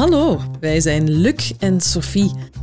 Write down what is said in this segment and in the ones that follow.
Hallo, wij zijn Luc en Sophie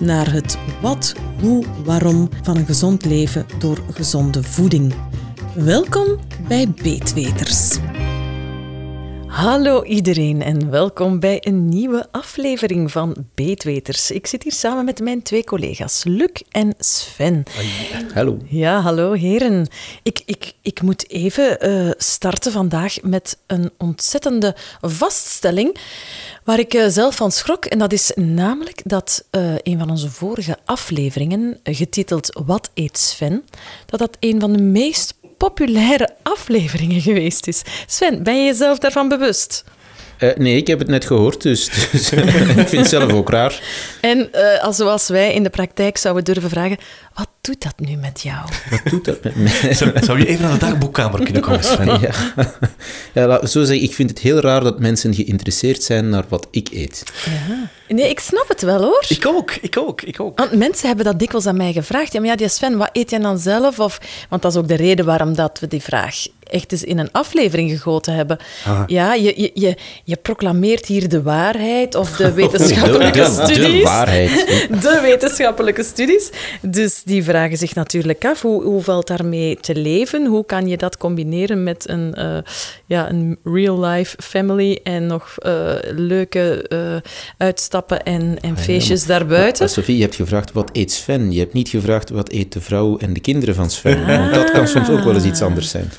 naar het wat, hoe, waarom van een gezond leven door gezonde voeding. Welkom bij Beetweters. Hallo iedereen en welkom bij een nieuwe aflevering van Beetweters. Ik zit hier samen met mijn twee collega's, Luc en Sven. Hallo. Ja, hallo heren. Ik, ik, ik moet even uh, starten vandaag met een ontzettende vaststelling waar ik uh, zelf van schrok. En dat is namelijk dat uh, een van onze vorige afleveringen, getiteld Wat eet Sven, dat dat een van de meest populaire afleveringen geweest is. Sven, ben je jezelf daarvan bewust? Uh, nee, ik heb het net gehoord, dus, dus ik vind het zelf ook raar. En uh, zoals wij in de praktijk zouden durven vragen, wat doet dat nu met jou? Wat doet dat met mij? Zou, zou je even naar de dagboekkamer kunnen komen, Sven? Ja, ja laat zo zeggen, ik vind het heel raar dat mensen geïnteresseerd zijn naar wat ik eet. Ja. Nee, ik snap het wel hoor. Ik ook, ik ook, ik ook. Want mensen hebben dat dikwijls aan mij gevraagd. Ja, maar ja, die Sven, wat eet jij dan zelf? Of, want dat is ook de reden waarom dat we die vraag echt eens in een aflevering gegoten hebben. Ah. Ja, je, je, je, je, proclameert hier de waarheid of de wetenschappelijke de, de, studies. De waarheid. De wetenschappelijke studies. Dus die vragen zich natuurlijk af, hoe, hoe valt daarmee te leven? Hoe kan je dat combineren met een, uh, ja, een real-life family en nog uh, leuke uh, uitstappen en, en feestjes ja, daarbuiten? Maar, Sophie, je hebt gevraagd, wat eet Sven? Je hebt niet gevraagd, wat eet de vrouw en de kinderen van Sven? Ah. Want dat kan soms ook wel eens iets anders zijn.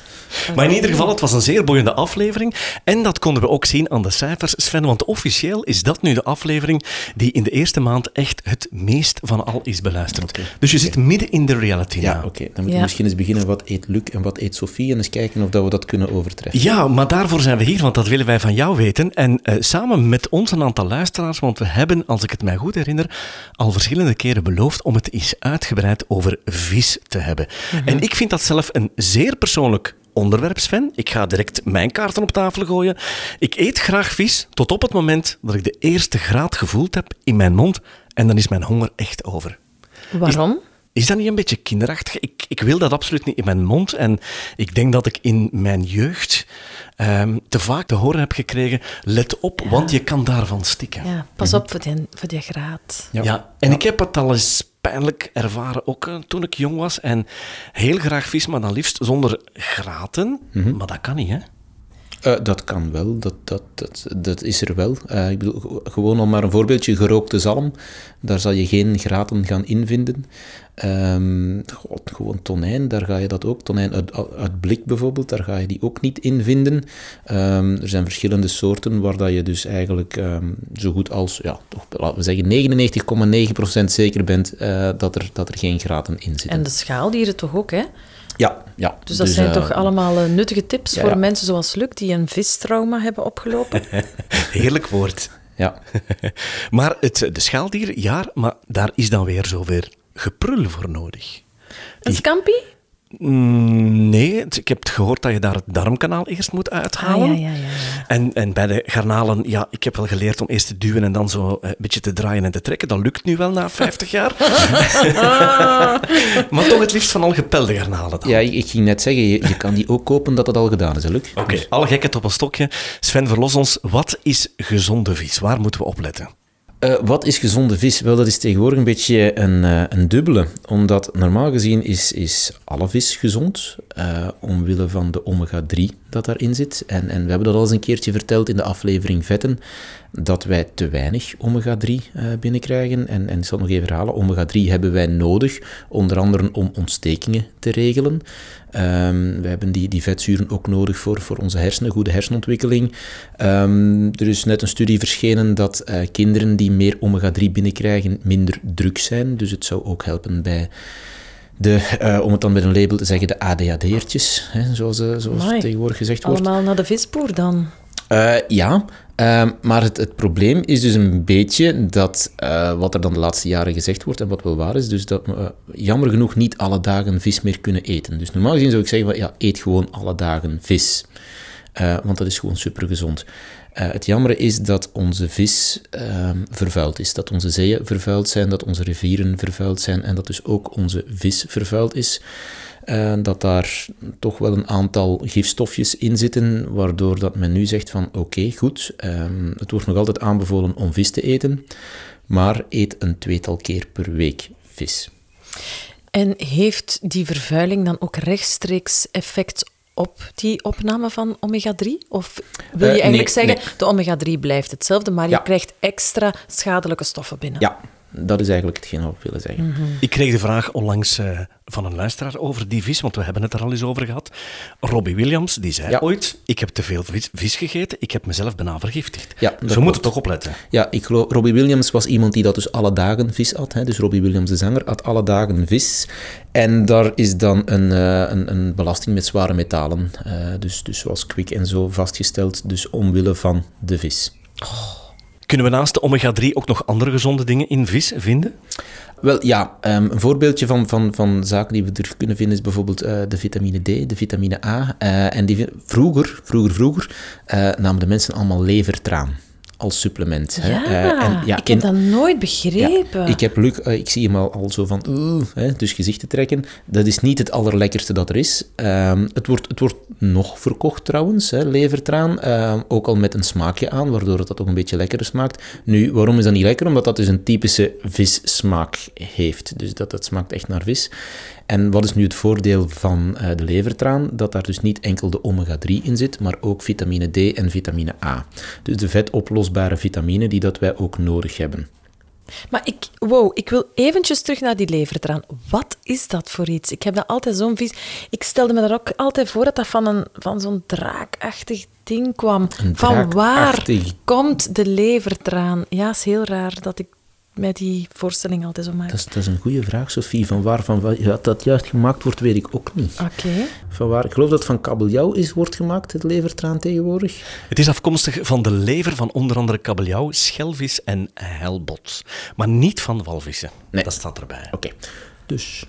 Maar in ieder geval, het was een zeer boeiende aflevering. En dat konden we ook zien aan de cijfers, Sven. Want officieel is dat nu de aflevering die in de eerste maand echt het meest van al is beluisterd. Okay. Dus je zit midden in de reality Ja, now. oké. Okay. Dan moeten we ja. misschien eens beginnen. Wat eet Luc en wat eet Sophie? En eens kijken of dat we dat kunnen overtreffen. Ja, maar daarvoor zijn we hier, want dat willen wij van jou weten. En uh, samen met ons een aantal luisteraars, want we hebben, als ik het mij goed herinner, al verschillende keren beloofd om het eens uitgebreid over vis te hebben. Mm -hmm. En ik vind dat zelf een zeer persoonlijk onderwerp, Sven. Ik ga direct mijn kaarten op tafel gooien. Ik eet graag vis tot op het moment dat ik de eerste graad gevoeld heb in mijn mond en dan is mijn honger echt over. Waarom? Is dat niet een beetje kinderachtig? Ik, ik wil dat absoluut niet in mijn mond en ik denk dat ik in mijn jeugd um, te vaak te horen heb gekregen, let op, ja. want je kan daarvan stikken. Ja, pas op voor die, voor die graad. Ja, ja en ja. ik heb het al eens pijnlijk ervaren, ook uh, toen ik jong was. En heel graag vis, maar dan liefst zonder graten. Mm -hmm. Maar dat kan niet, hè? Uh, dat kan wel, dat, dat, dat, dat is er wel. Uh, ik bedoel, gewoon om maar een voorbeeldje, gerookte zalm, daar zal je geen graten gaan invinden. Um, God, gewoon tonijn, daar ga je dat ook, tonijn uit, uit blik bijvoorbeeld, daar ga je die ook niet in vinden. Um, er zijn verschillende soorten waar dat je dus eigenlijk um, zo goed als, ja, toch, laten we zeggen 99,9% zeker bent uh, dat, er, dat er geen graten in zitten. En de schaaldieren toch ook, hè? Ja, ja. Dus dat dus, zijn uh, toch allemaal uh, nuttige tips ja, voor ja. mensen zoals Luc, die een vistrauma hebben opgelopen? Heerlijk woord. Ja. maar het, de schaaldier, ja, maar daar is dan weer zoveel geprul voor nodig. Een scampi? Mm, nee, ik heb gehoord dat je daar het darmkanaal eerst moet uithalen. Ah, ja, ja, ja, ja. En, en bij de garnalen, ja, ik heb wel geleerd om eerst te duwen en dan zo een beetje te draaien en te trekken. Dat lukt nu wel na 50 jaar. maar toch het liefst van al gepelde garnalen dan. Ja, ik ging net zeggen, je, je kan die ook kopen dat dat al gedaan is, Luc. Oké, okay, alle gekheid op een stokje. Sven, verlos ons. Wat is gezonde vis? Waar moeten we op letten? Uh, wat is gezonde vis? Wel, dat is tegenwoordig een beetje een, uh, een dubbele. Omdat normaal gezien is, is alle vis gezond, uh, omwille van de omega-3 dat daarin zit. En, en we hebben dat al eens een keertje verteld in de aflevering vetten, dat wij te weinig omega-3 binnenkrijgen. En, en ik zal nog even herhalen, omega-3 hebben wij nodig, onder andere om ontstekingen te regelen. Um, we hebben die, die vetzuren ook nodig voor, voor onze hersenen, goede hersenontwikkeling. Um, er is net een studie verschenen dat uh, kinderen die meer omega-3 binnenkrijgen minder druk zijn. Dus het zou ook helpen bij de, uh, om het dan met een label te zeggen, de ADHD'ertjes, zoals, uh, zoals tegenwoordig gezegd wordt. Allemaal naar de visboer dan? Uh, ja, uh, maar het, het, probleem is dus een beetje dat uh, wat er dan de laatste jaren gezegd wordt en wat wel waar is, dus dat we jammer genoeg niet alle dagen vis meer kunnen eten. Dus normaal gezien zou ik zeggen van ja, eet gewoon alle dagen vis. want dat is gewoon super gezond. het jammer is dat onze vis ehm, vervuild is, dat onze zeeën vervuild zijn, dat onze rivieren vervuild zijn en dat dus ook onze vis vervuild is. Uh, dat daar toch wel een aantal gifstofjes in zitten, waardoor dat men nu zegt van oké, goed, um, het wordt nog altijd aanbevolen om vis te eten, maar eet een tweetal keer per week vis. En heeft die vervuiling dan ook rechtstreeks effect op die opname van omega-3? Of wil je uh, eigenlijk nee, zeggen, nee. de omega-3 blijft hetzelfde, maar ja. je krijgt extra schadelijke stoffen binnen? Ja, dat is eigenlijk hetgeen wat we willen zeggen. Mm -hmm. Ik kreeg de vraag onlangs uh, van een luisteraar over die vis, want we hebben het er al eens over gehad. Robbie Williams, die zei ja. ooit, ik heb te veel vis, vis, gegeten, ik heb mezelf bijna vergiftigd. Ja, dus we moeten toch opletten. Ja, ik geloof, Robbie Williams was iemand die dat dus alle dagen vis at. Hè. Dus Robbie Williams, de zanger, at alle dagen vis. En daar is dan een, uh, een, een, belasting met zware metalen, uh, dus, dus zoals kwik en zo, vastgesteld, dus omwille van de vis. Oh. Kunnen we naast de omega-3 ook nog andere gezonde dingen in vis vinden? Wel ja, um, een voorbeeldje van, van, van zaken die we er kunnen vinden is bijvoorbeeld uh, de vitamine D, de vitamine A. Uh, en die, vroeger, vroeger, vroeger uh, namen de mensen allemaal levertraan als supplement. Ja, hè. Uh, en, ja ik heb dat nooit begrepen. Ja, ik heb Luc, uh, ik zie hem al, al zo van, uh, hè, dus gezichten trekken. Dat is niet het allerlekkerste dat er is. Um, het, wordt, het wordt nog verkocht trouwens, hè, levertraan. Uh, ook al met een smaakje aan, waardoor het dat ook een beetje lekkerder smaakt. Nu, waarom is dat niet lekker? Omdat dat dus een typische vissmaak heeft. Dus dat, dat smaakt echt naar vis. En wat is nu het voordeel van uh, de levertraan? Dat daar dus niet enkel de omega-3 in zit, maar ook vitamine D en vitamine A. Dus de vetoplosbare vitamine die dat wij ook nodig hebben. Maar ik, wow, ik wil eventjes terug naar die levertraan. Wat is dat voor iets? Ik heb dat altijd zo'n vies... Ik stelde me daar ook altijd voor dat dat van, een, van zo'n draakachtig ding kwam. Van waar komt de levertraan? Ja, is heel raar dat ik met die voorstelling altijd zo maakt? Dat is, dat is een goede vraag, Sophie. Van waar van ja, dat juist gemaakt wordt, weet ik ook niet. Oké. Okay. Van waar, ik geloof dat het van kabeljauw is, wordt gemaakt, het levertraan tegenwoordig. Het is afkomstig van de lever van onder andere kabeljauw, schelvis en helbot. Maar niet van walvissen. Nee. Dat staat erbij. Oké. Okay. Dus...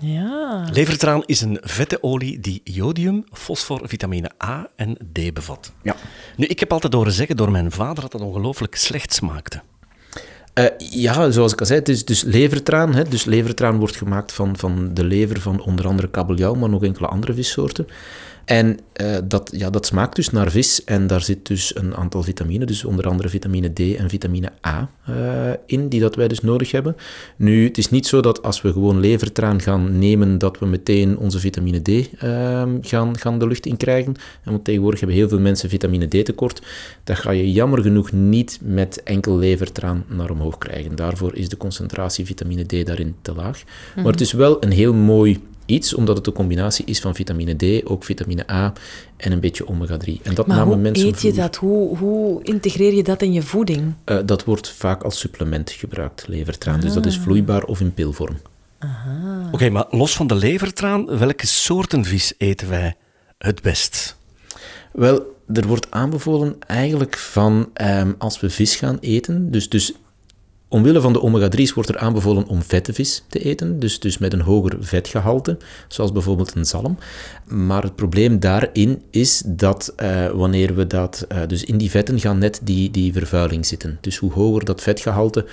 Ja. Levertraan is een vette olie die jodium, fosfor, vitamine A en D bevat. Ja. Nu, ik heb altijd horen zeggen door mijn vader dat het ongelooflijk slecht smaakte. Uh, ja, zoals ik al zei, het is dus levertraan. Hè. Dus levertraan wordt gemaakt van, van de lever van onder andere kabeljauw, maar nog enkele andere vissoorten. En uh, dat, ja, dat smaakt dus naar vis en daar zit dus een aantal vitamine, dus onder andere vitamine D en vitamine A uh, in, die dat wij dus nodig hebben. Nu, het is niet zo dat als we gewoon levertraan gaan nemen, dat we meteen onze vitamine D uh, gaan, gaan de lucht in krijgen. En want tegenwoordig hebben heel veel mensen vitamine D tekort. Dat ga je jammer genoeg niet met enkel levertraan naar omhoog krijgen. Daarvoor is de concentratie vitamine D daarin te laag. Mm -hmm. Maar het is wel een heel mooi iets, omdat het een combinatie is van vitamine D, ook vitamine A en een beetje omega-3. En dat maar namen hoe mensen eet je dat? Hoe, hoe integreer je dat in je voeding? Uh, dat wordt vaak als supplement gebruikt, levertraan. Ah. Dus dat is ah. vloeibaar of in pilvorm. Oké, okay, maar los van de levertraan, welke soorten vis eten wij het best? Wel, er wordt aanbevolen eigenlijk van um, als we vis gaan eten, dus, dus Omwille van de omega-3's wordt er aanbevolen om vette vis te eten, dus, dus met een hoger vetgehalte, zoals bijvoorbeeld een zalm. Maar het probleem daarin is dat uh, wanneer we dat, uh, dus in die vetten gaan net die, die vervuiling zitten. Dus hoe hoger dat vetgehalte,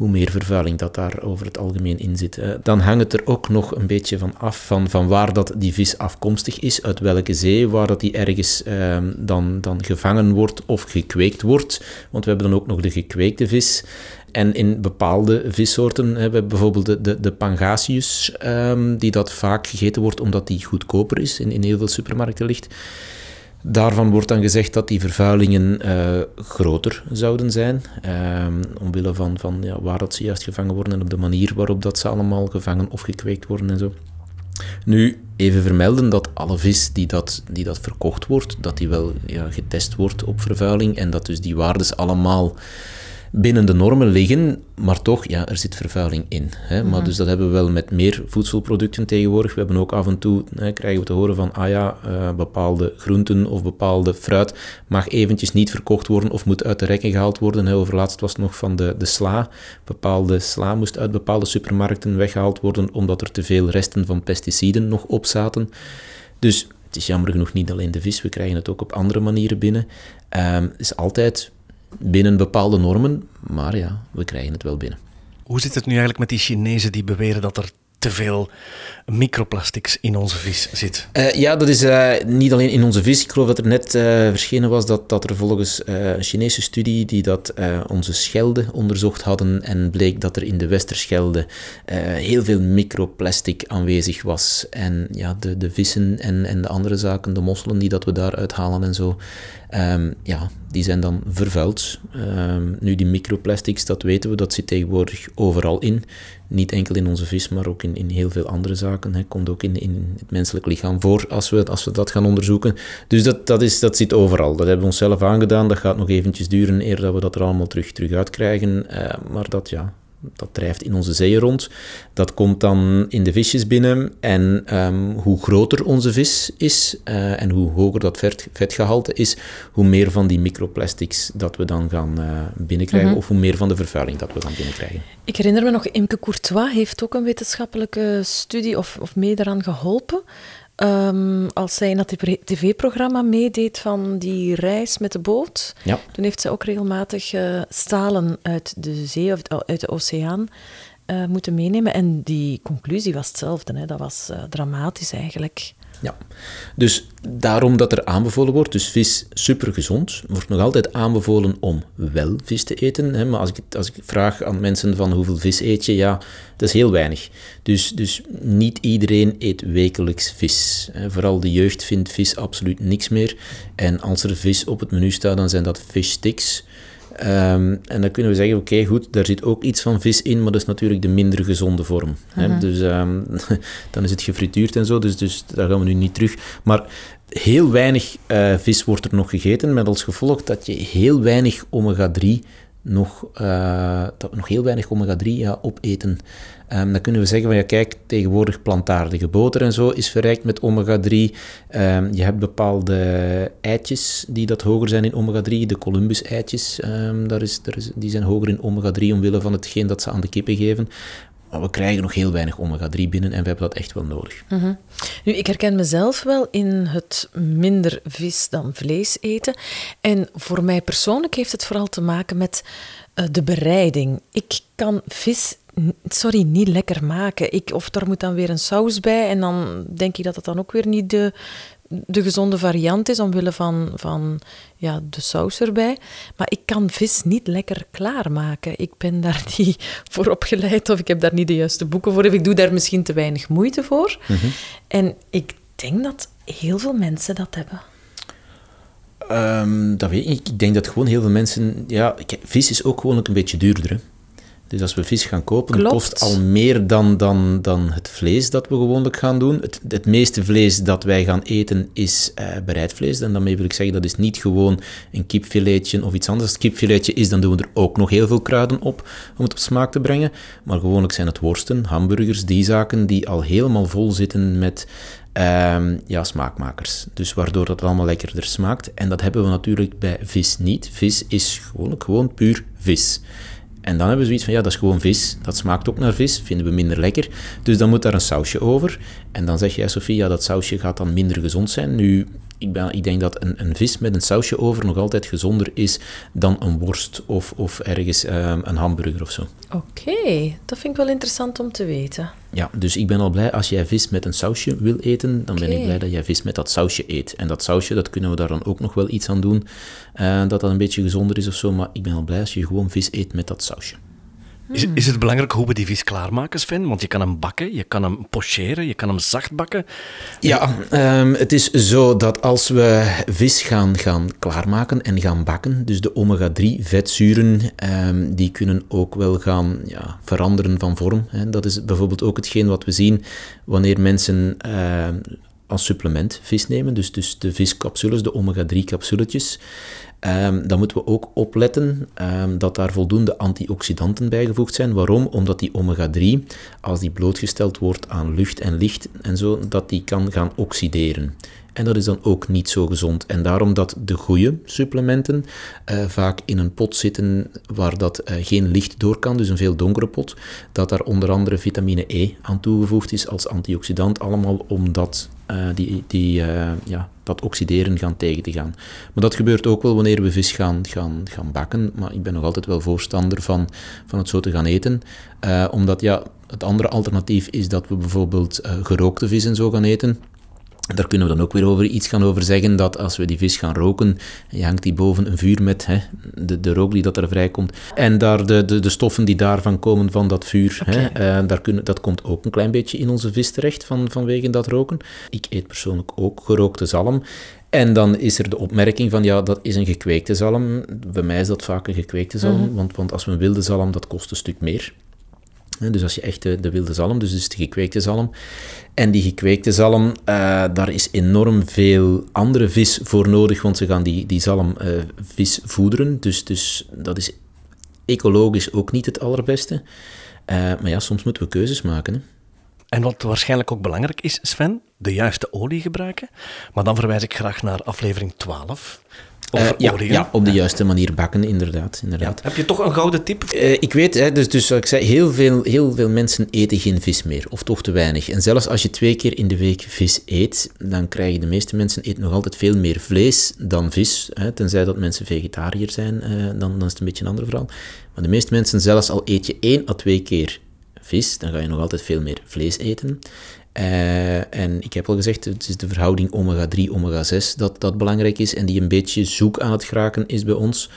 hoe meer vervuiling dat daar over het algemeen in zit. Dan hangt het er ook nog een beetje van af van, van waar dat die vis afkomstig is, uit welke zee, waar dat die ergens uh, dan, dan gevangen wordt of gekweekt wordt. Want we hebben dan ook nog de gekweekte vis. En in bepaalde vissoorten hebben we bijvoorbeeld de, de, de pangasius, um, die dat vaak gegeten wordt omdat die goedkoper is, in, in heel veel supermarkten ligt. Daarvan wordt dan gezegd dat die vervuilingen uh, groter zouden zijn, um, omwille van, van ja, waar dat ze juist gevangen worden en op de manier waarop dat ze allemaal gevangen of gekweekt worden en zo. Nu, even vermelden dat alle vis die dat, die dat verkocht wordt, dat die wel ja, getest wordt op vervuiling en dat dus die waardes allemaal binnen de normen liggen, maar toch, ja, er zit vervuiling in. Hè. Maar dus dat hebben we wel met meer voedselproducten tegenwoordig. We hebben ook af en toe, hè, krijgen we te horen van, ah ja, uh, bepaalde groenten of bepaalde fruit mag eventjes niet verkocht worden of moet uit de rekken gehaald worden. Hè. Overlaatst was het nog van de, de sla. Bepaalde sla moest uit bepaalde supermarkten weggehaald worden omdat er te veel resten van pesticiden nog op zaten. Dus het is jammer genoeg niet alleen de vis, we krijgen het ook op andere manieren binnen. Het is altijd binnen bepaalde normen, maar ja, we krijgen het wel binnen. Hoe zit het nu eigenlijk met die Chinezen die beweren dat er te veel microplastics in onze vis zit. Uh, ja, dat is uh, niet alleen in onze vis. Ik geloof dat er net uh, verschenen was dat, dat er volgens een Chinese studie die dat onze schelden onderzocht hadden en bleek dat er in de Westerschelde heel veel microplastic aanwezig was. En ja, de, de vissen en, en de andere zaken, de mosselen die dat we daar uithalen en zo, um, ja, die zijn dan vervuild. Um, nu, die microplastics, dat weten we, dat zit tegenwoordig overal in. Niet enkel in onze vis, maar ook in, in heel veel andere zaken. Het komt ook in, in het menselijk lichaam voor als we, als we dat gaan onderzoeken. Dus dat, dat, is, dat zit overal. Dat hebben we onszelf aangedaan. Dat gaat nog eventjes duren eer dat we dat er allemaal terug, terug uitkrijgen. Uh, maar dat, ja, dat drijft in onze zeeën rond. Dat komt dan in de visjes binnen. En um, hoe groter onze vis is uh, en hoe hoger dat vet, vetgehalte is, hoe meer van die microplastics dat we dan gaan uh, binnenkrijgen, mm -hmm. of hoe meer van de vervuiling dat we gaan binnenkrijgen. Ik herinner me nog, Imke Courtois heeft ook een wetenschappelijke studie of, of mee daaraan geholpen. Um, als zij in dat tv-programma meedeed van die reis met de boot, ja. toen heeft ze ook regelmatig uh, stalen uit de zee of uit de oceaan uh, moeten meenemen. En die conclusie was hetzelfde. Hè. Dat was uh, dramatisch eigenlijk. Ja, dus daarom dat er aanbevolen wordt, dus vis super gezond, wordt nog altijd aanbevolen om wel vis te eten. Hè? Maar als ik, als ik vraag aan mensen van hoeveel vis eet je, ja, dat is heel weinig. Dus, dus niet iedereen eet wekelijks vis. Hè? Vooral de jeugd vindt vis absoluut niks meer. En als er vis op het menu staat, dan zijn dat fish sticks. Um, en dan kunnen we zeggen, oké, okay, goed, daar zit ook iets van vis in, maar dat is natuurlijk de minder gezonde vorm. Uh -huh. Mhm. Dus um, dan is het gefrituurd en zo, dus, dus daar gaan we nu niet terug. Maar heel weinig uh, vis wordt er nog gegeten, met als gevolg dat je heel weinig omega-3 nog, we nog heel weinig omega-3 ja, opeten. Um, dan kunnen we zeggen van ja, kijk, tegenwoordig plantaardige boter en zo is verrijkt met omega-3. Um, je hebt bepaalde eitjes die dat hoger zijn in omega-3, de Columbus-eitjes, um, is, daar is, die zijn hoger in omega-3 omwille van hetgeen dat ze aan de kippen geven. Maar we krijgen nog heel weinig omega-3 binnen en we hebben dat echt wel nodig. -hmm. Nu, ik herken mezelf wel in het minder vis dan vlees eten. En voor mij persoonlijk heeft het vooral te maken met uh, de bereiding. Ik kan vis sorry, niet lekker maken. Ik, of er moet dan weer een saus bij en dan denk ik dat het dan ook weer niet de, de gezonde variant is omwille van, van ja, de saus erbij. Maar ik kan vis niet lekker klaarmaken. Ik ben daar niet voor opgeleid of ik heb daar niet de juiste boeken voor. Of ik doe daar misschien te weinig moeite voor. Mm -hmm. En ik denk dat heel veel mensen dat hebben. Um, dat weet ik. Ik denk dat gewoon heel veel mensen... Ja, vis is ook gewoon een beetje duurder. Hè? Dus als we vis gaan kopen, Klopt. kost al meer dan, dan, dan het vlees dat we gewoonlijk gaan doen. Het, het meeste vlees dat wij gaan eten is uh, bereid vlees. En daarmee wil ik zeggen, dat is niet gewoon een kipfiletje of iets anders. Als het kipfiletje is, dan doen we er ook nog heel veel kruiden op om het op smaak te brengen. Maar gewoonlijk zijn het worsten, hamburgers, die zaken die al helemaal vol zitten met uh, ja, smaakmakers. Dus waardoor dat allemaal lekkerder smaakt. En dat hebben we natuurlijk bij vis niet. Vis is gewoonlijk gewoon puur vis. En dan hebben we zoiets van, ja, dat is gewoon vis. Dat smaakt ook naar vis, vinden we minder lekker. Dus dan moet daar een sausje over. En dan zeg jij, Sofie, ja, dat sausje gaat dan minder gezond zijn. Nu, ik, ben, ik denk dat een, een, vis met een sausje over nog altijd gezonder is dan een worst of, of ergens um, een hamburger of zo. Oké, okay, dat vind ik wel interessant om te weten. Ja, dus ik ben al blij als jij vis met een sausje wil eten, dan okay. ben ik blij dat jij vis met dat sausje eet. En dat sausje, dat kunnen we daar dan ook nog wel iets aan doen, uh, dat dat een beetje gezonder is of zo, maar ik ben al blij als je gewoon vis eet met dat sausje. Is, het belangrijk hoe we die vis klaarmaken, Sven? Want je kan hem bakken, je kan hem pocheren, je kan hem zacht bakken. Ja, um, het is zo dat als we vis gaan, gaan klaarmaken en gaan bakken, dus de omega-3 vetzuren, um, die kunnen ook wel gaan ja, veranderen van vorm. Hè. Dat is bijvoorbeeld ook hetgeen wat we zien wanneer mensen uh, als supplement vis nemen, dus, dus de viscapsules, de omega-3 capsuletjes. Um, dan moeten we ook opletten um, dat daar voldoende antioxidanten bijgevoegd zijn. Waarom? Omdat die omega-3, als die blootgesteld wordt aan lucht en licht en zo, dat die kan gaan oxideren. En dat is dan ook niet zo gezond. En daarom dat de goede supplementen uh, vaak in een pot zitten waar dat uh, geen licht door kan, dus een veel donkere pot, dat daar onder andere vitamine E aan toegevoegd is als antioxidant, allemaal om dat, uh, die, die, ja, dat oxideren gaan tegen te gaan. Maar dat gebeurt ook wel wanneer we vis gaan, gaan, gaan bakken, maar ik ben nog altijd wel voorstander van, van het zo te gaan eten, omdat ja, het andere alternatief is dat we bijvoorbeeld gerookte vis en zo gaan eten. Daar kunnen we dan ook weer over iets gaan over zeggen, dat als we die vis gaan roken, je hangt die boven een vuur met hè, de, de rook die dat er vrijkomt, en daar de, de, de stoffen die daarvan komen van dat vuur, hè, uh, daar kunnen, dat komt ook een klein beetje in onze vis terecht van, vanwege dat roken. Ik eet persoonlijk ook gerookte zalm. En dan is er de opmerking van, ja, dat is een gekweekte zalm. Bij mij is dat vaak een gekweekte zalm, mhm. want, want als we een wilde zalm, dat kost een stuk meer. Dus als je echt de, de, wilde zalm, dus, dus de gekweekte zalm. En die gekweekte zalm, uh, daar is enorm veel andere vis voor nodig, want ze gaan die, die zalm uh, vis voederen. Dus, dus dat is ecologisch ook niet het allerbeste. Uh, maar ja, soms moeten we keuzes maken. Hè. En wat waarschijnlijk ook belangrijk is, Sven, de juiste olie gebruiken. Maar dan verwijs ik graag naar aflevering 12. Uh, ja, ja, op de juiste manier bakken, inderdaad. inderdaad. Heb je toch een gouden tip? Uh, ik weet, hè, dus, dus ik zei, heel veel, heel veel mensen eten geen vis meer, of toch te weinig. En zelfs als je twee keer in de week vis eet, dan krijgen de meeste mensen eten nog altijd veel meer vlees dan vis. Hè, tenzij dat mensen vegetariër zijn, uh, dan, dan is het een beetje een ander verhaal. Maar de meeste mensen, zelfs al eet je één à twee keer vis, dan ga je nog altijd veel meer vlees eten. Uh, en ik heb al gezegd, het is de verhouding omega-3, omega-6 dat, dat belangrijk is en die een beetje zoek aan het geraken is bij ons.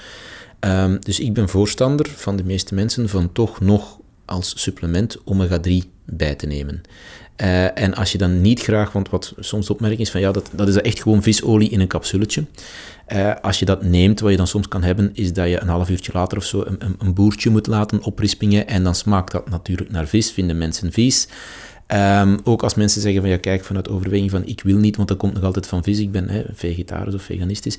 Um, dus ik ben voorstander van de meeste mensen van toch nog als supplement omega-3 bij te nemen. Uh, en als je dan niet graag, want wat soms opmerking is van ja, dat, dat is echt gewoon visolie in een capsuletje. Uh, als je dat neemt, wat je dan soms kan hebben, is dat je een half uurtje later of zo een, een, een boertje moet laten oprispingen en dan smaakt dat natuurlijk naar vis, vinden mensen vies. Um, ook als mensen zeggen van ja, kijk, vanuit overweging van ik wil niet, want dat komt nog altijd van vis, ik ben hè, vegetarisch of veganistisch,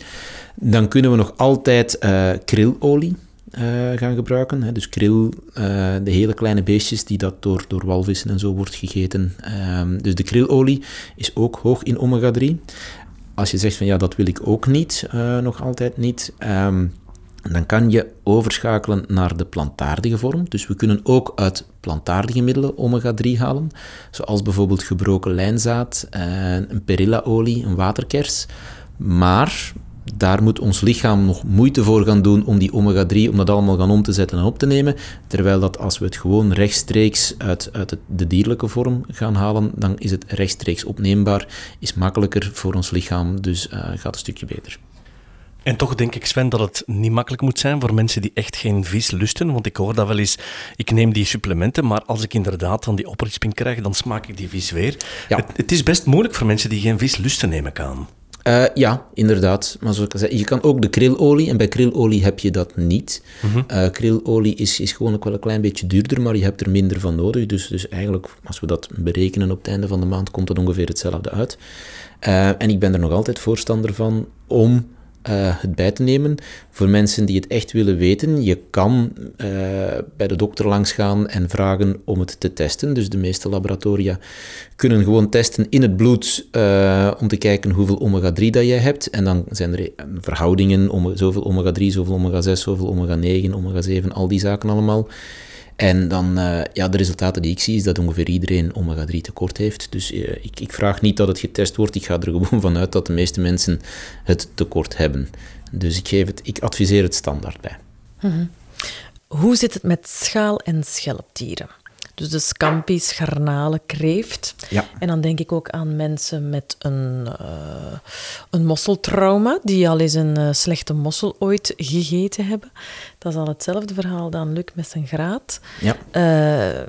dan kunnen we nog altijd uh, krilolie uh, gaan gebruiken. Hè. Dus kril, uh, de hele kleine beestjes die dat door, door walvissen en zo wordt gegeten. Um, dus de krilolie is ook hoog in omega-3. Als je zegt van ja, dat wil ik ook niet, nog altijd niet. Um, dan kan je overschakelen naar de plantaardige vorm. Dus we kunnen ook uit plantaardige middelen omega-3 halen, zoals bijvoorbeeld gebroken lijnzaad, eh, een perillaolie, een waterkers. Maar daar moet ons lichaam nog moeite voor gaan doen om die omega-3, om dat allemaal gaan om te zetten en op te nemen. Terwijl dat als we het gewoon rechtstreeks uit, uit de dierlijke vorm gaan halen, dan is het rechtstreeks opneembaar, is makkelijker voor ons lichaam, dus uh, gaat een stukje beter. En toch denk ik, Sven, dat het niet makkelijk moet zijn voor mensen die echt geen vis lusten. Want ik hoor dat wel eens, ik neem die supplementen, maar als ik inderdaad dan die oprisping krijg, dan smaak ik die vis weer. Ja. Het, het, is best moeilijk voor mensen die geen vis lusten nemen kan. Uh, ja, inderdaad. Maar zoals ik zei, je kan ook de krilolie, en bij krilolie heb je dat niet. Mm uh, krilolie is, is gewoon ook wel een klein beetje duurder, maar je hebt er minder van nodig. Dus, dus eigenlijk, als we dat berekenen op het einde van de maand, komt het ongeveer hetzelfde uit. Uh, en ik ben er nog altijd voorstander van om uh, het bij te nemen. Voor mensen die het echt willen weten, je kan uh, bij de dokter langs gaan en vragen om het te testen. Dus de meeste laboratoria kunnen gewoon testen in het bloed uh, om te kijken hoeveel omega-3 dat jij hebt. En dan zijn er verhoudingen, om, zoveel omega-3, zoveel omega-6, zoveel omega-9, omega-7, al die zaken allemaal. En dan, uh, ja, de resultaten die ik zie, is dat ongeveer iedereen omega-3 tekort heeft. Dus uh, ik, ik, vraag niet dat het getest wordt, ik ga er gewoon vanuit dat de meeste mensen het tekort hebben. Dus ik, geef het, ik adviseer het standaard bij. -hmm. Hoe zit het met schaal- en schelpdieren? Dus de scampi's, garnalen, kreeft. Ja. En dan denk ik ook aan mensen met een, uh, een mosseltrauma, die al eens een uh, slechte mossel ooit gegeten hebben. Dat is al hetzelfde verhaal dan Luc met zijn graad. Ja. Uh,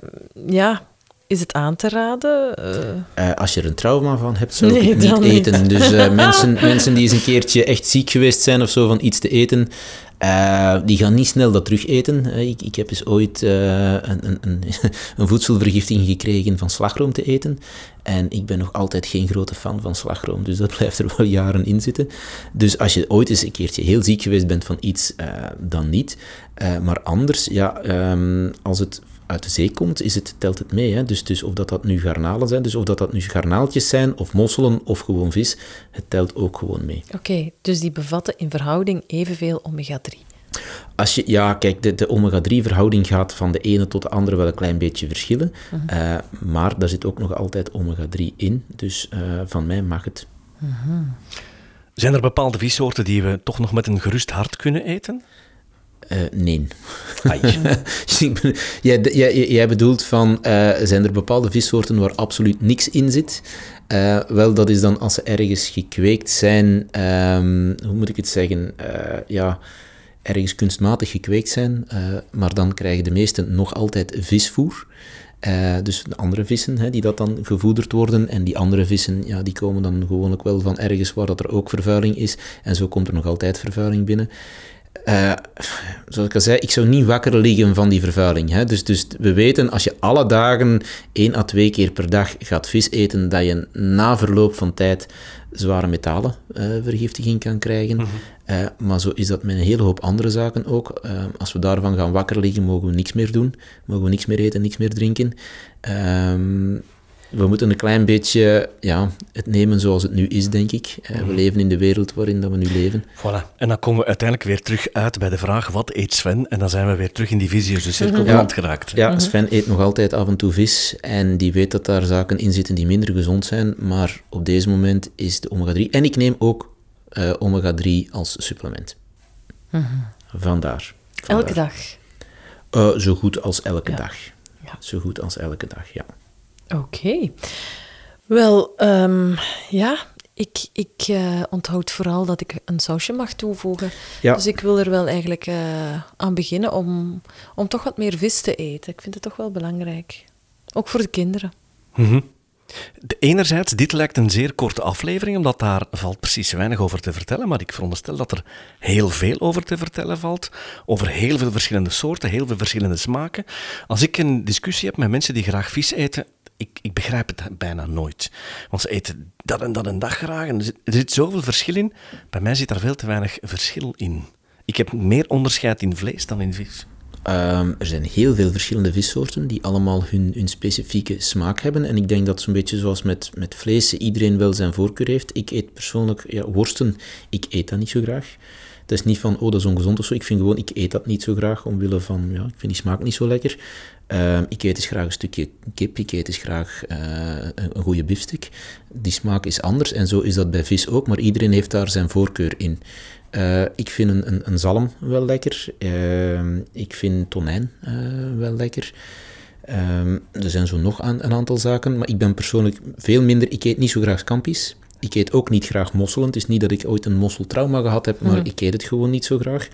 ja, is het aan te raden? Uh... als je er een trauma van hebt, zou ik het niet eten. Dus uh, mensen, mensen die eens een keertje echt ziek geweest zijn of zo van iets te eten, Uh, die gaan niet snel dat terug eten. Ik, ik heb eens ooit uh, een, een, een, voedselvergiftiging gekregen van slagroom te eten. En ik ben nog altijd geen grote fan van slagroom, dus dat blijft er wel jaren in zitten. Dus als je ooit eens een keertje heel ziek geweest bent van iets, uh, dan niet. maar anders, ja, um, als het uit de zee komt, is het, telt het mee. Hè? Dus, dus of dat, dat nu garnalen zijn, dus of dat, dat nu garnaaltjes zijn, of mosselen, of gewoon vis, het telt ook gewoon mee. Oké, dus die bevatten in verhouding evenveel omega-3? Als je, ja, kijk, de, de omega-3-verhouding gaat van de ene tot de andere wel een klein beetje verschillen. Mhm. Eh, maar daar zit ook nog altijd omega-3 in. Dus uh, van mij mag het. Mhm. Zijn er bepaalde vissoorten die we toch nog met een gerust hart kunnen eten? Uh, nee. jij, jij, jij, bedoelt van, uh, zijn er bepaalde vissoorten waar absoluut niks in zit? Uh, wel, dat is dan als ze ergens gekweekt zijn, um, hoe moet ik het zeggen? ja, ergens kunstmatig gekweekt zijn, maar dan krijgen de meesten nog altijd visvoer. Uh, dus de andere vissen hè, die dat dan gevoederd worden. En die andere vissen ja, die komen dan gewoonlijk wel van ergens waar dat er ook vervuiling is. En zo komt er nog altijd vervuiling binnen. Uh, zoals ik al zei, ik zou niet wakker liggen van die vervuiling. Hè? Dus, dus we weten, als je alle dagen één à twee keer per dag gaat vis eten, dat je na verloop van tijd zware metalen uh, vergiftiging kan krijgen. Mhm. uh, maar zo is dat met een hele hoop andere zaken ook. als we daarvan gaan wakker liggen, mogen we niks meer doen. Mogen we niks meer eten, niks meer drinken. Ehm, we moeten een klein beetje ja, het nemen zoals het nu is, denk ik. Eh, we mhm. leven in de wereld waarin dat we nu leven. Voilà. En dan komen we uiteindelijk weer terug uit bij de vraag, wat eet Sven? En dan zijn we weer terug in die visieuze cirkel mm -hmm. geraakt. Ja, mhm. Sven eet nog altijd af en toe vis. En die weet dat daar zaken in zitten die minder gezond zijn. Maar op deze moment is de omega-3... En ik neem ook uh, omega-3 als supplement. Vandaar, Elke dag? Uh, zo goed als elke ja. dag. Ja. Zo goed als elke dag, ja. Oké. Wel, um, ja, ik, ik uh, onthoud vooral dat ik een sausje mag toevoegen. Ja. Dus ik wil er wel eigenlijk uh, aan beginnen om, om toch wat meer vis te eten. Ik vind het toch wel belangrijk. Ook voor de kinderen. Mm -hmm. De, enerzijds, dit lijkt een zeer korte aflevering, omdat daar valt precies weinig over te vertellen. Maar ik veronderstel dat er heel veel over te vertellen valt. Over heel veel verschillende soorten, heel veel verschillende smaken. Als ik een discussie heb met mensen die graag vis eten, ik, ik begrijp het bijna nooit. Want ze eten dat en dat een dag graag. En er, zit, zoveel verschil in. Bij mij zit er veel te weinig verschil in. Ik heb meer onderscheid in vlees dan in vis. Um, er zijn heel veel verschillende vissoorten die allemaal hun, hun specifieke smaak hebben. En ik denk dat zo'n beetje zoals met, met vlees iedereen wel zijn voorkeur heeft. Ik eet persoonlijk ja, worsten, ik eet dat niet zo graag. Het is niet van, oh, dat is ongezond of zo. Ik vind gewoon, ik eet dat niet zo graag, omwille van, ja, ik vind die smaak niet zo lekker. Uh, ik eet eens graag een stukje kip, ik eet eens graag uh, een, goede biefstuk. Die smaak is anders en zo is dat bij vis ook, maar iedereen heeft daar zijn voorkeur in. Uh, ik vind een, een, een, zalm wel lekker. Ehm, ik vind tonijn wel lekker. Ehm, er zijn zo nog een, aantal zaken, maar ik ben persoonlijk veel minder... Ik eet niet zo graag scampi's. Ik eet ook niet graag mosselen. Het is niet dat ik ooit een mosseltrauma gehad heb, maar mhm. ik eet het gewoon niet zo graag.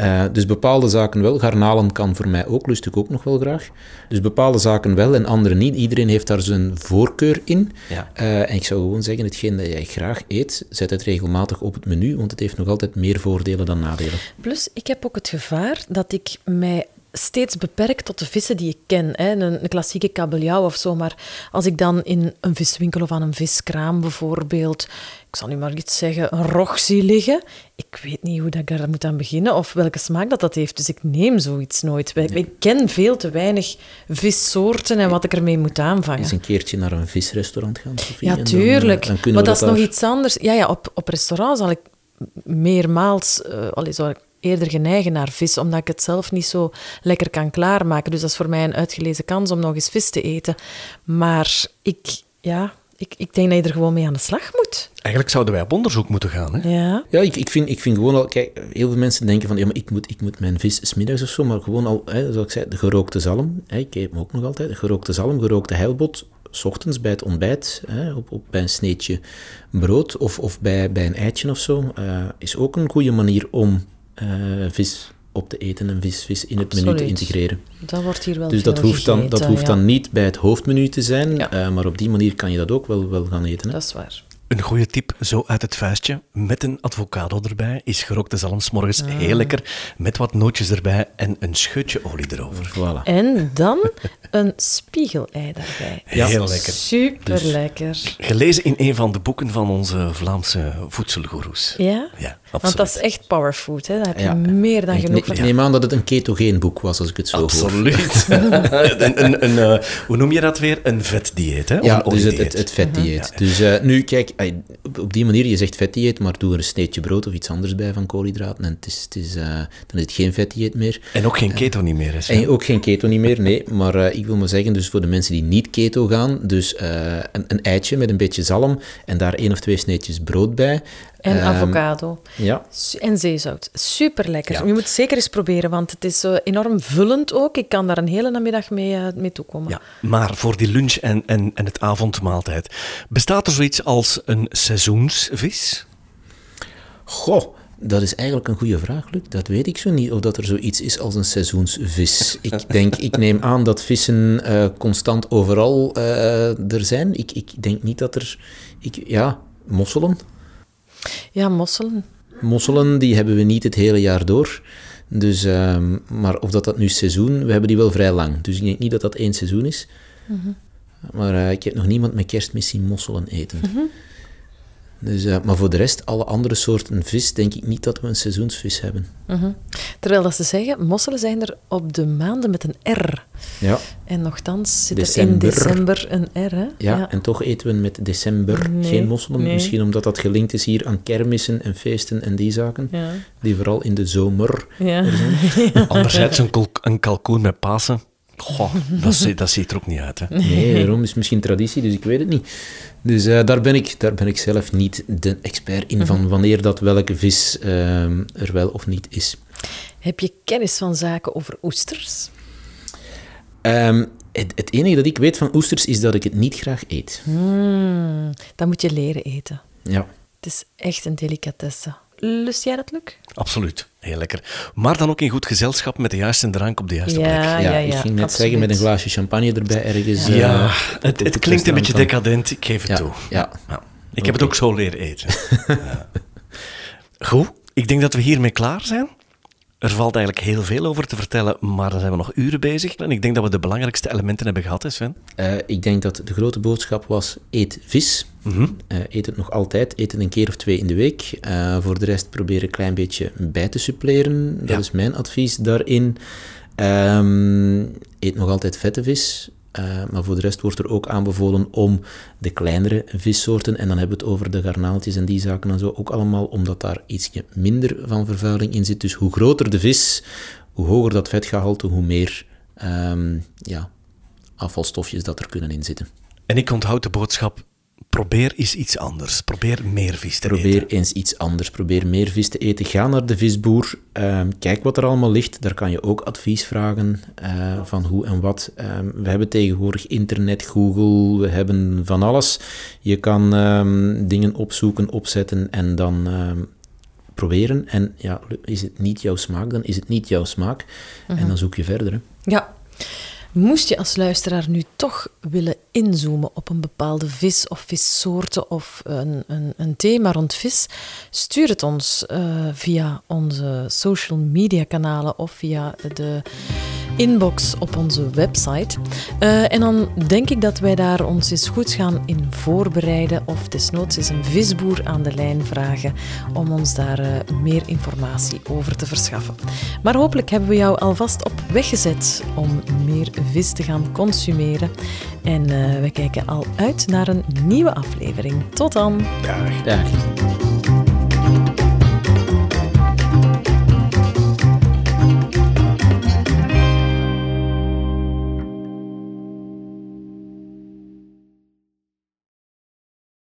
Uh, dus bepaalde zaken wel. Garnalen kan voor mij ook, lust ik ook nog wel graag. Dus bepaalde zaken wel en andere niet. Iedereen heeft daar zijn voorkeur in. Ja. Uh, en ik zou gewoon zeggen, hetgeen dat jij graag eet, zet het regelmatig op het menu, want het heeft nog altijd meer voordelen dan nadelen. Plus, ik heb ook het gevaar dat ik mij steeds beperkt tot de vissen die ik ken. Hè. Een, een, klassieke kabeljauw of zo. Maar als ik dan in een viswinkel of aan een viskraam bijvoorbeeld, ik zal nu maar iets zeggen, een rog zie liggen, ik weet niet hoe dat ik daar moet aan beginnen of welke smaak dat, dat heeft. Dus ik neem zoiets nooit. Ik ken veel te weinig vissoorten en wat ik ermee moet aanvangen. Eens een keertje naar een visrestaurant gaan, Sophie, Ja, tuurlijk. Dan, maar dat, is nog iets anders. Ja, ja op, op restaurant zal ik meermaals... Uh, allee, zal ik eerder geneigen naar vis, omdat ik het zelf niet zo lekker kan klaarmaken. Dus dat is voor mij een uitgelezen kans om nog eens vis te eten. Maar ik, ja, ik, ik denk dat je er gewoon mee aan de slag moet. Eigenlijk zouden wij op onderzoek moeten gaan. Hè? Ja, ja ik, ik, vind, ik vind gewoon al... Kijk, heel veel mensen denken van... Ja, maar ik moet, ik moet mijn vis smiddags of zo... Maar gewoon al, hè, zoals ik zei, de gerookte zalm. Hè, ik eet hem ook nog altijd. De gerookte zalm, gerookte heilbot. S ochtends bij het ontbijt, hè, op, op, bij een sneetje brood of, of bij, bij een eitje of zo, uh, is ook een goede manier om uh, vis op te eten en vis, vis in het menu te integreren. Dat wordt hier wel Dus dat hoeft, dan, dat hoeft dan niet bij het hoofdmenu te zijn, uh, maar op die manier kan je dat ook wel, wel gaan eten. Hè? Dat is waar. Een goede tip, zo uit het vuistje, met een avocado erbij, is gerookte zalm 's morgens heel lekker, met wat nootjes erbij en een scheutje olie erover. Voilà. En dan een spiegelei daarbij. Ja. Heel lekker. Super lekker. Gelezen in een van de boeken van onze Vlaamse voedselgoeroes. Ja? Ja, Want dat is absoluut. echt powerfood, hè? Daar heb je Ja. meer dan ik, genoeg van. ik neem aan dat het een ketogeen boek was, als ik het zo hoor. Absoluut. een, een, een, eh, hoe noem je dat weer? Een vetdieet, hè? Of Ja, een dus het, het, het vetdieet. Dus eh, nu, kijk, ai, op, die manier, je zegt vetdieet, maar doe er een sneetje brood of iets anders bij van koolhydraten en het is, het is, eh, dan is het geen vetdieet meer. En ook geen keto niet meer, hè? En ook geen keto niet meer, nee. Maar eh, ik wil maar zeggen, dus voor de mensen die niet keto gaan, dus eh, een, een eitje met een beetje zalm en daar één of twee sneetjes brood bij. En Ehm, avocado. Ja, En zeezout. Super lekker. Ja. Je moet het zeker eens proberen, want het is eh, enorm vullend ook. Ik kan daar een hele namiddag mee, eh, mee toekomen. Ja, maar voor die lunch en, en, en het avondmaaltijd, bestaat er zoiets als een seizoensvis? Goh, dat is eigenlijk een goede vraag, Luc. Dat weet ik zo niet, of dat er zoiets is als een seizoensvis. Ik denk, ik neem aan dat vissen eh, constant overal eh, er zijn. Ik, ik denk niet dat er... Ik, ja, mosselen. Ja, mosselen. Mosselen, die hebben we niet het hele jaar door. Dus, ehm, maar of dat dat nu seizoen... We hebben die wel vrij lang. Dus ik denk niet dat dat één seizoen is. Maar eh, ik heb nog niemand met kerstmis zien mosselen eten. Dus, eh, maar voor de rest, alle andere soorten vis, denk ik niet dat we een seizoensvis hebben. Mhm. Terwijl dat ze zeggen, mosselen zijn er op de maanden met een R. Ja, En nogthans zit er in december een R, hè? ja, en toch eten we met december Nee, geen mosselen. nee. Misschien omdat dat gelinkt is hier aan kermissen en feesten en die zaken. Ja. Die vooral in de zomer... Ja. Anderzijds een, een kalkoen met Pasen. Goh, dat, zie- dat ziet er ook niet uit, hè? Nee, daarom is het misschien traditie, dus ik weet het niet. Dus eh, daar, ben ik, daar ben ik zelf niet de expert in van wanneer dat welke vis ehm, er wel of niet is. Heb je kennis van zaken over oesters? Ehm, het, het enige dat ik weet van oesters is dat ik het niet graag eet. Hmm, dat moet je leren eten. Ja. Het is echt een delicatesse. Lust jij dat, Luc? Absoluut, heel lekker. Maar dan ook in goed gezelschap met de juiste drank op de juiste plek. Ja, Ja, ja, ik ging net absoluut. zeggen met een glaasje champagne erbij ergens. eh, Ja, op- het, het het klinkt een beetje decadent, ik geef het Ja, toe. ja. Ja. Ik heb het ook zo leren eten. ja. Goed, ik denk dat we hiermee klaar zijn. Er valt eigenlijk heel veel over te vertellen, maar dan zijn we nog uren bezig. En ik denk dat we de belangrijkste elementen hebben gehad, hè Sven. Eh, ik denk dat de grote boodschap was: eet vis. Mhm. Eh, eet het nog altijd. Eet het een keer of twee in de week. Eh, voor de rest probeer een klein beetje bij te suppleren. Dat Ja. is mijn advies daarin. Ehm, eet nog altijd vette vis. Eh, maar voor de rest wordt er ook aanbevolen om de kleinere vissoorten, en dan hebben we het over de garnaaltjes en die zaken en zo, ook allemaal omdat daar ietsje minder van vervuiling in zit. Dus hoe groter de vis, hoe hoger dat vetgehalte, hoe meer ehm, ja, afvalstofjes dat er kunnen in zitten. En ik onthoud de boodschap, probeer eens iets anders. Probeer meer vis te Probeer eten. eens iets anders. Probeer meer vis te eten. Ga naar de visboer. ehm, kijk wat er allemaal ligt. Daar kan je ook advies vragen eh, van hoe en wat. Ehm, we hebben tegenwoordig internet, Google. We hebben van alles. Je kan ehm, dingen opzoeken, opzetten en dan ehm, proberen. En ja, is het niet jouw smaak, dan is het niet jouw smaak. En dan zoek je verder. Hè. Ja. Moest je als luisteraar nu toch willen inzoomen op een bepaalde vis of vissoorten of een, een, een thema rond vis, stuur het ons eh, via onze social media kanalen of via de inbox op onze website. Eh, en dan denk ik dat wij daar ons eens goed gaan in voorbereiden of desnoods eens een visboer aan de lijn vragen om ons daar eh, meer informatie over te verschaffen. Maar hopelijk hebben we jou alvast op weg gezet om meer vis te gaan consumeren. En eh, we kijken al uit naar een nieuwe aflevering. Tot dan! Dag. Dag.